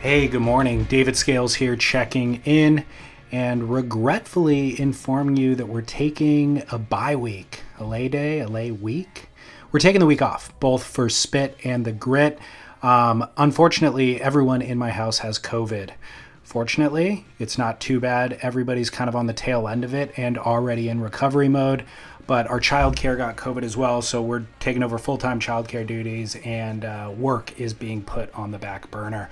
Hey, good morning. David Scales here checking in and regretfully informing you that we're taking a bye week, a lay day, a lay week. We're taking the week off, both for Spit and the Grit. Um, unfortunately, everyone in my house has COVID. Fortunately, it's not too bad. Everybody's kind of on the tail end of it and already in recovery mode. But our childcare got COVID as well, so we're taking over full time childcare duties, and uh, work is being put on the back burner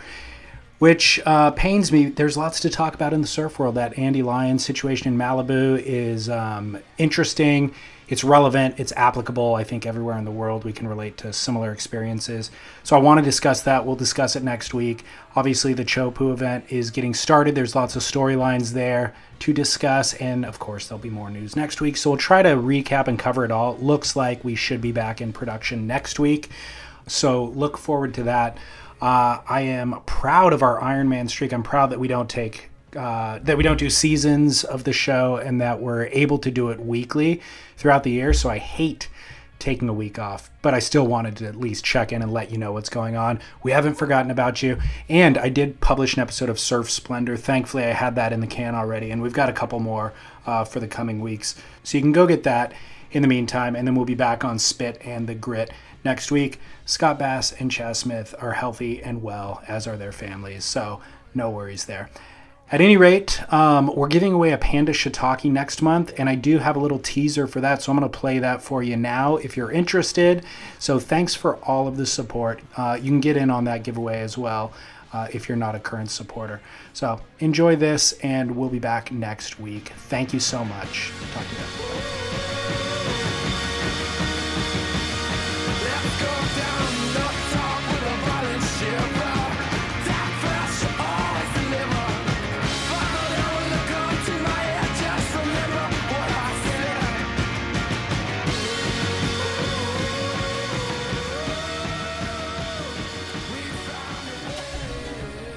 which uh, pains me. There's lots to talk about in the surf world. That Andy Lyons situation in Malibu is um, interesting. It's relevant. It's applicable. I think everywhere in the world we can relate to similar experiences. So I want to discuss that. We'll discuss it next week. Obviously, the Chopu event is getting started. There's lots of storylines there to discuss, and of course, there'll be more news next week. So we'll try to recap and cover it all. It looks like we should be back in production next week. So look forward to that. Uh, I am proud of our Iron Man streak. I'm proud that we don't take uh, that we don't do seasons of the show and that we're able to do it weekly throughout the year. So I hate taking a week off, but I still wanted to at least check in and let you know what's going on. We haven't forgotten about you. And I did publish an episode of Surf Splendor. Thankfully, I had that in the can already, and we've got a couple more uh, for the coming weeks. So you can go get that in the meantime, and then we'll be back on Spit and the Grit next week. Scott Bass and Chas Smith are healthy and well, as are their families. So no worries there. At any rate, um, we're giving away a Panda Shiitake next month, and I do have a little teaser for that, so I'm going to play that for you now if you're interested. So thanks for all of the support. Uh, you can get in on that giveaway as well uh, if you're not a current supporter. So enjoy this, and we'll be back next week. Thank you so much. Talk to you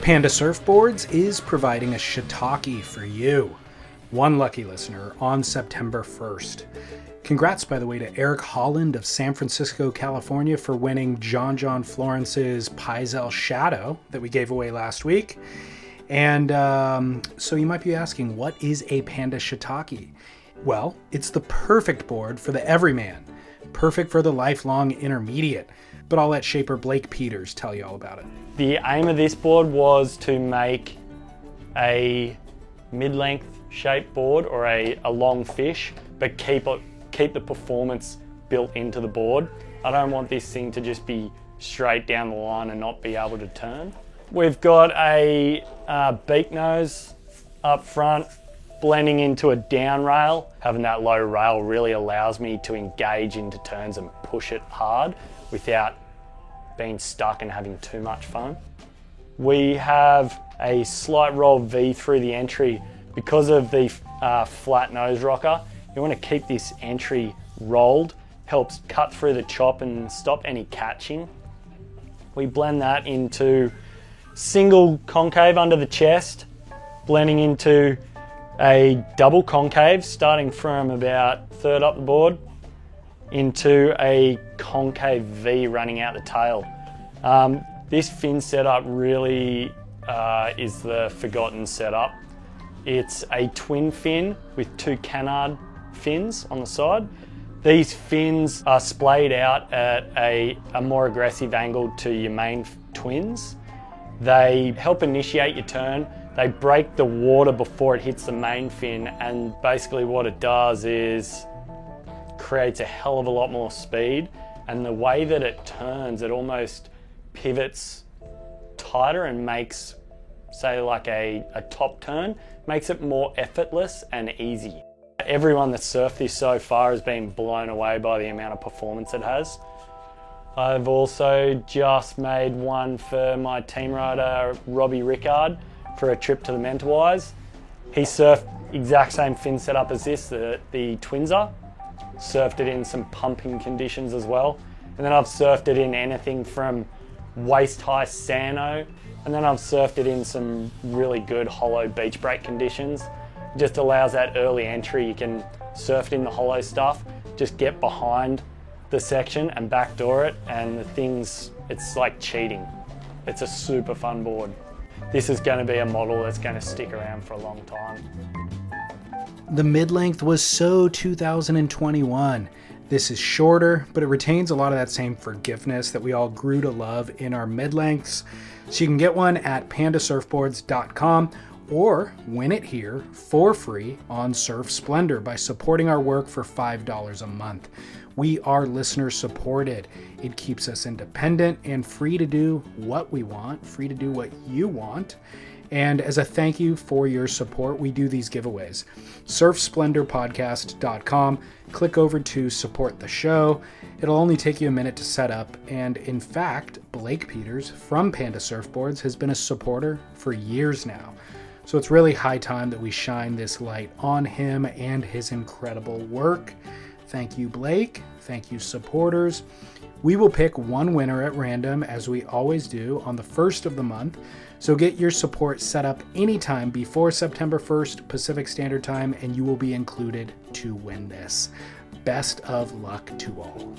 Panda Surfboards is providing a shiitake for you, one lucky listener, on September 1st. Congrats, by the way, to Eric Holland of San Francisco, California, for winning John John Florence's Pyzel Shadow that we gave away last week. And um, so you might be asking, what is a Panda Shiitake? Well, it's the perfect board for the everyman, perfect for the lifelong intermediate. But I'll let shaper Blake Peters tell you all about it. The aim of this board was to make a mid-length shape board or a, a long fish, but keep it keep the performance built into the board. I don't want this thing to just be straight down the line and not be able to turn. We've got a uh, beak nose up front blending into a down rail. Having that low rail really allows me to engage into turns and push it hard without being stuck and having too much fun. We have a slight roll V through the entry because of the uh, flat nose rocker. You want to keep this entry rolled, helps cut through the chop and stop any catching. We blend that into single concave under the chest, blending into a double concave starting from about third up the board into a concave V running out the tail. Um, this fin setup really uh, is the forgotten setup. It's a twin fin with two canard fins on the side. These fins are splayed out at a, a more aggressive angle to your main twins. They help initiate your turn. They break the water before it hits the main fin, and basically, what it does is creates a hell of a lot more speed. And the way that it turns, it almost pivots tighter and makes, say, like a, a top turn, makes it more effortless and easy. Everyone that's surfed this so far has been blown away by the amount of performance it has. I've also just made one for my team rider Robbie Rickard for a trip to the Mentawais. He surfed exact same fin setup as this, the, the Twinser. Surfed it in some pumping conditions as well. And then I've surfed it in anything from waist high Sano, and then I've surfed it in some really good hollow beach break conditions. It just allows that early entry. You can surf it in the hollow stuff, just get behind the section and backdoor it, and the things, it's like cheating. It's a super fun board. this is going to be a model that's going to stick around for a long time. The mid length was so 2021. This is shorter, but it retains a lot of that same forgiveness that we all grew to love in our mid lengths. So you can get one at pandasurfboards.com or win it here for free on Surf Splendor by supporting our work for $5 a month. We are listener supported. It keeps us independent and free to do what we want, free to do what you want. And as a thank you for your support, we do these giveaways. SurfSplendorPodcast.com. Click over to support the show. It'll only take you a minute to set up. And in fact, Blake Peters from Panda Surfboards has been a supporter for years now. So it's really high time that we shine this light on him and his incredible work. Thank you, Blake. Thank you, supporters. We will pick one winner at random, as we always do, on the first of the month. So get your support set up anytime before September 1st Pacific Standard Time, and you will be included to win this. Best of luck to all.